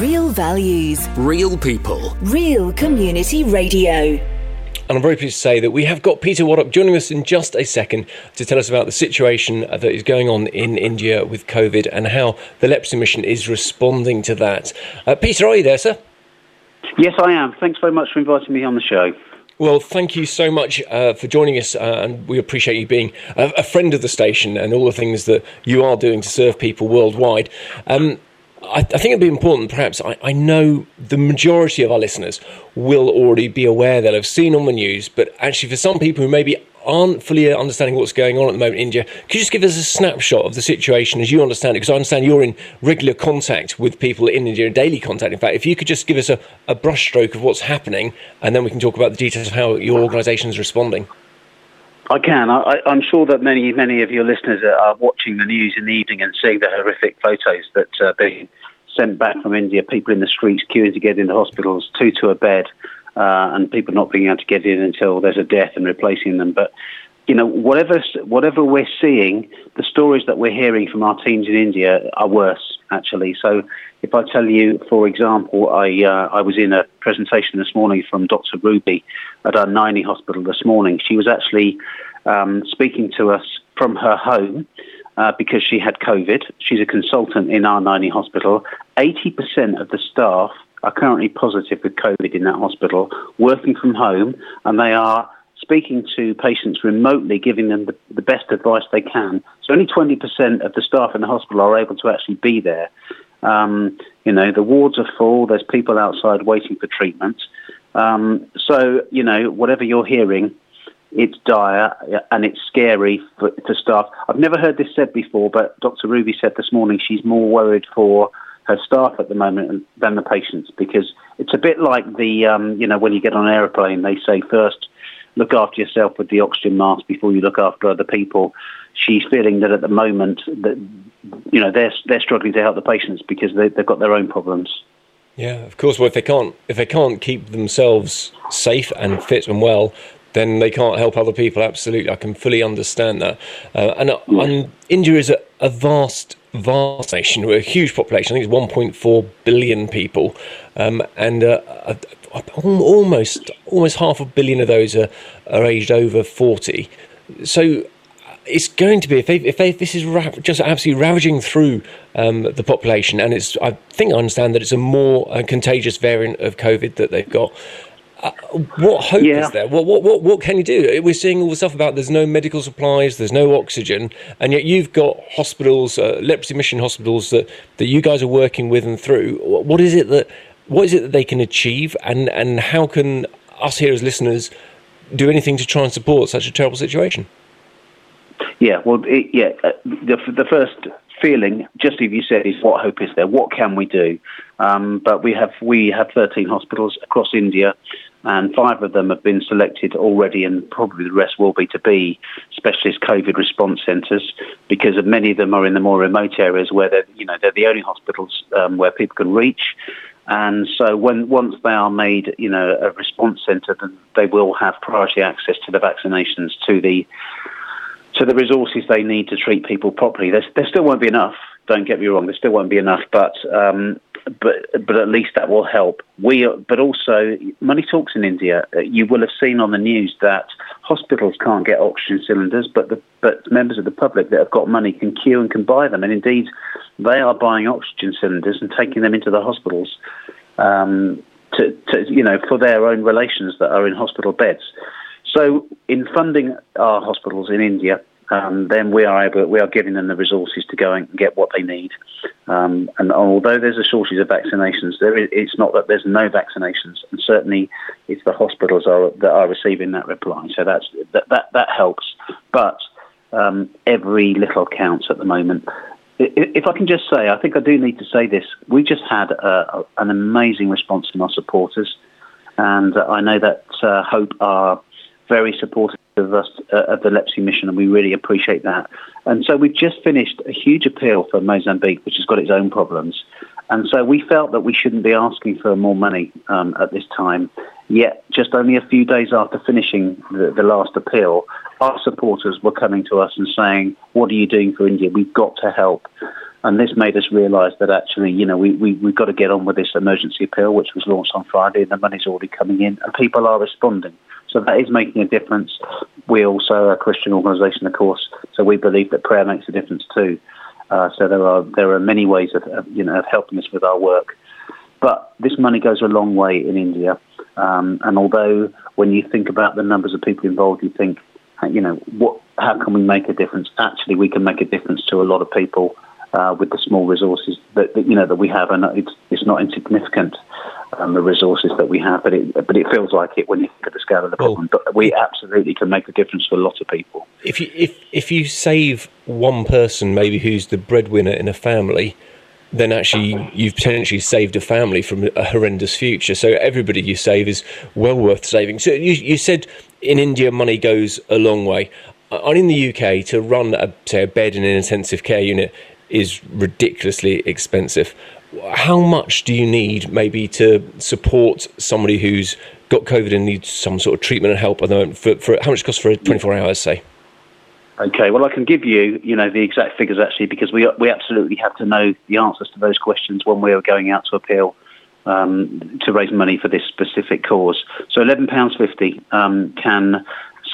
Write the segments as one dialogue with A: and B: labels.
A: Real values,
B: Real people.
A: real community radio.
C: And I'm very pleased to say that we have got Peter Waddup joining us in just a second to tell us about the situation that is going on in India with COVID and how the Leprosy Mission is responding to that. Uh, Peter, are you there, sir?
D: Yes, I am. Thanks very much for inviting me on the show.
C: Well, thank you so much uh, for joining us, uh, and we appreciate you being a, a friend of the station and all the things that you are doing to serve people worldwide. Um, I, I think it'd be important, perhaps. I, I know the majority of our listeners will already be aware, they'll have seen on the news, but actually, for some people who maybe aren't fully understanding what's going on at the moment in India, could you just give us a snapshot of the situation as you understand it? Because I understand you're in regular contact with people in India, daily contact, in fact. If you could just give us a, a brushstroke of what's happening, and then we can talk about the details of how your organisation is responding.
D: I can. I, I'm sure that many, many of your listeners are, watching the news in the evening and seeing the horrific photos that are being sent back from India. People in the streets queuing to get into hospitals, two to a bed, uh, and people not being able to get in until there's a death and replacing them. But you know, whatever whatever we're seeing, the stories that we're hearing from our teams in India are worse, actually. So, if I tell you, for example, I uh, I was in a presentation this morning from Dr. Ruby at our Naini Hospital this morning. She was actually um, speaking to us from her home uh, because she had COVID. She's a consultant in our Naini Hospital. Eighty percent of the staff are currently positive with COVID in that hospital, working from home, and they are speaking to patients remotely, giving them the, the best advice they can. So only 20% of the staff in the hospital are able to actually be there. Um, you know, the wards are full. There's people outside waiting for treatment. Um, so, you know, whatever you're hearing, it's dire and it's scary for, for staff. I've never heard this said before, but Dr. Ruby said this morning she's more worried for her staff at the moment than the patients because it's a bit like the, um, you know, when you get on an aeroplane, they say first look after yourself with the oxygen mask before you look after other people. She's feeling that at the moment that, you know, they're, they're struggling to help the patients because they, they've got their own problems.
C: Yeah, of course. Well, if they can't if they can't keep themselves safe and fit and well, then they can't help other people. Absolutely, I can fully understand that. Uh, and, uh, and India is a, a vast, vast nation. We're a huge population. I think it's 1.4 billion people, um, and uh, almost almost half a billion of those are, are aged over 40. So it's going to be if they if they this is ra- just absolutely ravaging through um, the population, and it's I think I understand that it's a more uh, contagious variant of COVID that they've got. Uh, what hope
D: Yeah.
C: is there? What, what what what can you do? We're seeing all the stuff about there's no medical supplies, there's no oxygen, and yet you've got hospitals, uh, leprosy mission hospitals that, that you guys are working with and through. What is it that what is it that they can achieve, and and how can us here as listeners do anything to try and support such a terrible situation?
D: Yeah, well, it, yeah. Uh, the the first feeling, just as you said, is what hope is there? What can we do? Um, but we have we have 13 hospitals across India, and five of them have been selected already, and probably the rest will be to be specialist COVID response centres because many of them are in the more remote areas where they're you know they're the only hospitals um, where people can reach. And so when once they are made, you know, a response centre, then they will have priority access to the vaccinations, to the to the resources they need to treat people properly. There, there still won't be enough. Don't get me wrong. There still won't be enough, but um, but but at least that will help. We, but also money talks in India. You will have seen on the news that hospitals can't get oxygen cylinders, but the but members of the public that have got money can queue and can buy them. And indeed, they are buying oxygen cylinders and taking them into the hospitals. Um, to, to, you know, for their own relations that are in hospital beds. So, in funding our hospitals in India, um, then we are able, we are giving them the resources to go and get what they need. Um, and although there's a shortage of vaccinations, there is, it's not that there's no vaccinations, and certainly it's the hospitals are, that are receiving that reply. So that's that that, that helps. But um, every little counts at the moment. If I can just say, I think I do need to say this. We just had a, a, an amazing response from our supporters, and I know that uh, Hope are very supportive of us uh, of the Leprosy Mission, and we really appreciate that. And so we've just finished a huge appeal for Mozambique, which has got its own problems. And so we felt that we shouldn't be asking for more money um, at this time. Yet, just only a few days after finishing the, the last appeal, our supporters were coming to us and saying, "What are you doing for India? We've got to help." And this made us realise that actually, you know, we, we, we've got to get on with this emergency appeal, which was launched on Friday, and the money's already coming in, and people are responding. So that is making a difference. We also are a Christian organisation, of course, so we believe that prayer makes a difference too. Uh, so there are there are many ways of, of, you know of helping us with our work. But this money goes a long way in India, um, and although when you think about the numbers of people involved, you think, you know, what how can we make a difference? Actually, we can make a difference to a lot of people uh, with the small resources that, that, you know that we have, and it's it's not insignificant um, the resources that we have, but it but it feels like it when you look at the scale of the problem. Well, but we absolutely can make a difference for a lot of people.
C: If you if if you save one person, maybe who's the breadwinner in a family, then actually you've potentially saved a family from a horrendous future. So everybody you save is well worth saving. So you, you said in India money goes a long way. And in the UK, to run a, say a bed in an intensive care unit is ridiculously expensive. How much do you need maybe to support somebody who's got COVID and needs some sort of treatment and help at the moment? For, for how much does it costs for 24 hours, say?
D: Okay, well, I can give you, you know, the exact figures actually because we we absolutely have to know the answers to those questions when we are going out to appeal um, to raise money for this specific cause. So, eleven pounds fifty um, can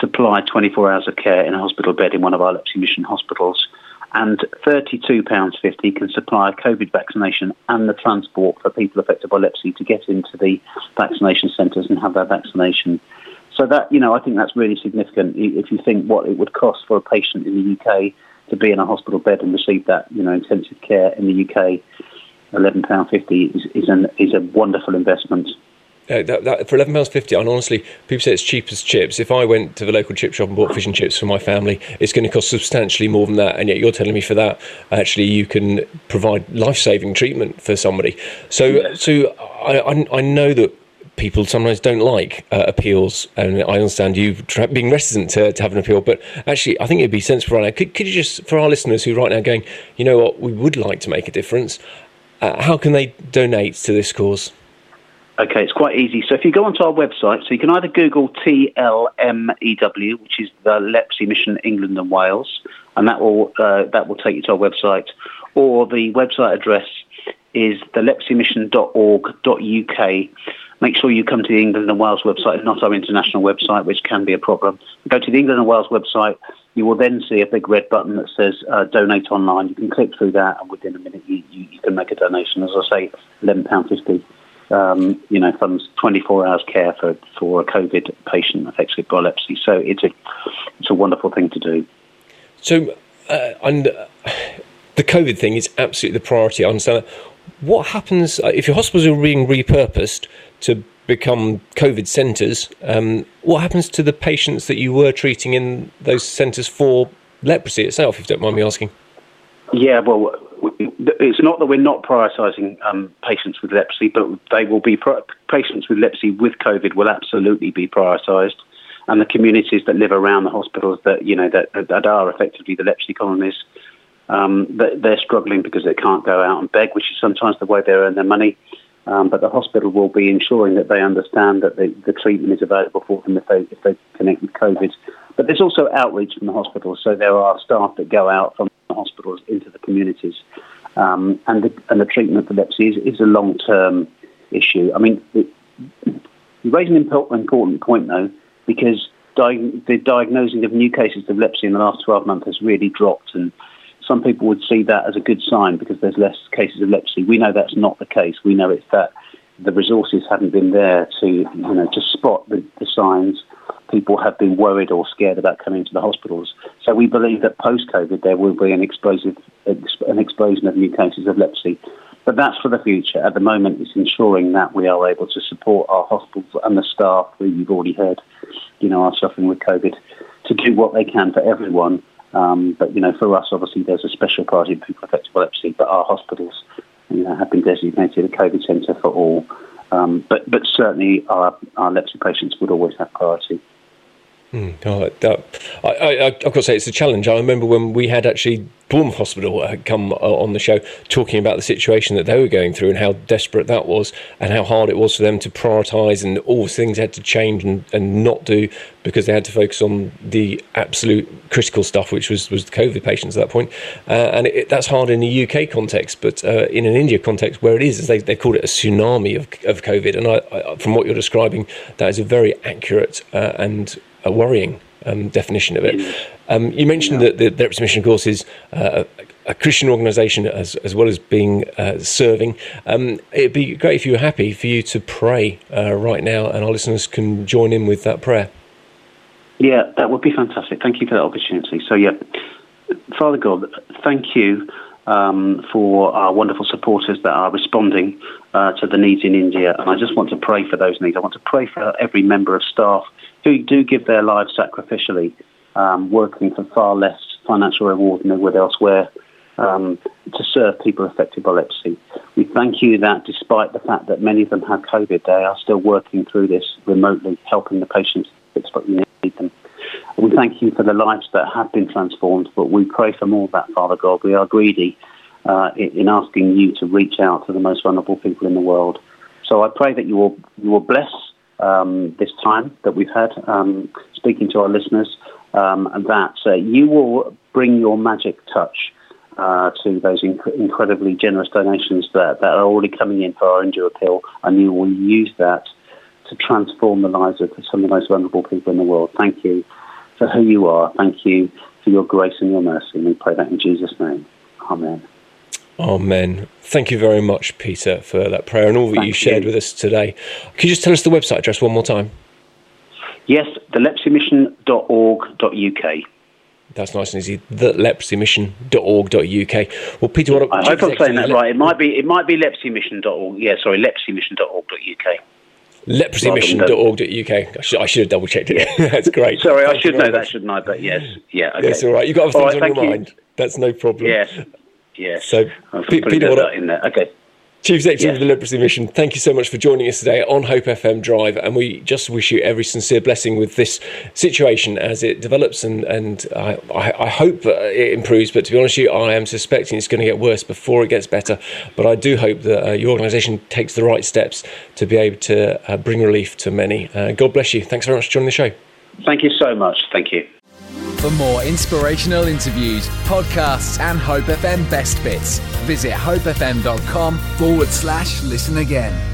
D: supply 24 hours of care in a hospital bed in one of our Leprosy Mission hospitals and £32.50 can supply a COVID vaccination and the transport for people affected by leprosy to get into the vaccination centres and have their vaccination. So that, you know, I think that's really significant. If you think what it would cost for a patient in the UK to be in a hospital bed and receive that, you know, intensive care in the UK, £11.50 is, is, an, is a wonderful investment.
C: Uh, that, that, for eleven pounds fifty, and honestly, people say it's cheap as chips. If I went to the local chip shop and bought fish and chips for my family, it's going to cost substantially more than that. And yet, you're telling me for that, actually, you can provide life-saving treatment for somebody. So, yeah. so I, I, I, know that people sometimes don't like uh, appeals, and I understand you tra- being reticent to, to, have an appeal. But actually, I think it'd be sensible right now. Could, could you just, for our listeners who right now going, you know what, we would like to make a difference. Uh, how can they donate to this cause?
D: Okay, it's quite easy. So if you go onto our website, so you can either Google TLMEW, which is the Leprosy Mission England and Wales, and that will uh, that will take you to our website, or the website address is theleprosymission.org.uk. Make sure you come to the England and Wales website, not our international website, which can be a problem. Go to the England and Wales website. You will then see a big red button that says uh, donate online. You can click through that, and within a minute you, you can make a donation. As I say, £11.50 um, you know, funds 24 hours care for, for a COVID patient affected by leprosy. So it's a, it's a wonderful thing to do.
C: So, uh, and uh, the COVID thing is absolutely the priority. I understand that. What happens uh, if your hospitals are being repurposed to become COVID centres? Um, what happens to the patients that you were treating in those centres for leprosy itself, if you don't mind me asking?
D: Yeah, well, it's not that we're not prioritising um, patients with leprosy, but they will be patients with leprosy with COVID will absolutely be prioritised, and the communities that live around the hospitals that you know that that are effectively the leprosy colonies, um, they're struggling because they can't go out and beg, which is sometimes the way they earn their money. Um, but the hospital will be ensuring that they understand that the, the treatment is available for them if they if they connect with COVID. But there's also outreach from the hospital, so there are staff that go out from the hospitals into the communities um, and, the, and the treatment for leprosy is, is a long term issue. I mean, it, you raise an important point though, because di- the diagnosing of new cases of leprosy in the last 12 months has really dropped, and some people would see that as a good sign because there's less cases of leprosy. We know that's not the case. We know it's that the resources haven't been there to, you know, to spot the, the signs people have been worried or scared about coming to the hospitals. So we believe that post-COVID there will be an explosive an explosion of new cases of leprosy. But that's for the future. At the moment, it's ensuring that we are able to support our hospitals and the staff, who you've already heard, you know, are suffering with COVID, to do what they can for everyone. Um, but you know, for us, obviously, there's a special priority for people affected by leprosy. But our hospitals, you know, have been designated a COVID centre for all. Um, but but certainly, our our leprosy patients would always have priority.
C: Mm, oh, that, I, I, have got to say, it's a challenge. I remember when we had actually Bournemouth Hospital had come uh, on the show talking about the situation that they were going through and how desperate that was and how hard it was for them to prioritise and all things had to change and, and not do because they had to focus on the absolute critical stuff, which was, was the COVID patients at that point. Uh, and it, that's hard in the UK context, but uh, in an India context where it is, they, they called it a tsunami of, of COVID. And I, I, from what you're describing, that is a very accurate uh, and worrying um, definition of it. Um, you mentioned that the, the Mission, of course, is uh, a Christian organisation as, as well as being uh, serving. Um, it'd be great if you were happy for you to pray uh, right now, and our listeners can join in with that prayer.
D: Yeah, that would be fantastic. Thank you for that opportunity. So, yeah, Father God, thank you um, for our wonderful supporters that are responding uh, to the needs in India, and I just want to pray for those needs. I want to pray for every member of staff who do give their lives sacrificially, um, working for far less financial reward than they would elsewhere um, to serve people affected by leprosy. We thank you that despite the fact that many of them have COVID, they are still working through this remotely, helping the patients expect you need them. We thank you for the lives that have been transformed, but we pray for more of that, Father God. We are greedy uh, in asking you to reach out to the most vulnerable people in the world. So I pray that you will, you will bless um, this time that we've had um, speaking to our listeners, um, and that uh, you will bring your magic touch uh, to those inc- incredibly generous donations that, that are already coming in for our India appeal, and you will use that to transform the lives of some of the most vulnerable people in the world. Thank you for who you are. Thank you for your grace and your mercy. And we pray that in Jesus' name. Amen.
C: Amen. Thank you very much, Peter, for that prayer and all that Thank you shared you. with us today. Can you just tell us the website address one more time?
D: Yes, theleprosymission.org.uk.
C: That's nice and easy. Theleprosymission.org.uk. Well, Peter, what
D: I hope I'm saying that right. It might be it might be leprosymission.org. Yeah, sorry, leprosymission.org.uk.
C: Leprosymission.org.uk. I should, I should have double checked it. Yeah. That's great.
D: Sorry, Thank I should know much. that, shouldn't I? But yes, yeah. Okay.
C: Yes, all right. You've got other things right, on your you. mind. That's no problem.
D: Yes. Yes. So, Peter, what, in there. Okay.
C: Chief Executive of the Leprosy Mission, thank you so much for joining us today on Hope FM Drive, and we just wish you every sincere blessing with this situation as it develops, and, and I, I, I hope it improves. But to be honest with you, I am suspecting it's going to get worse before it gets better. But I do hope that uh, your organisation takes the right steps to be able to uh, bring relief to many. Uh, God bless you. Thanks very much for joining the show.
D: Thank you so much. Thank you.
B: For more inspirational interviews, podcasts, and Hope FM best bits, visit hopefm.com forward slash listen again.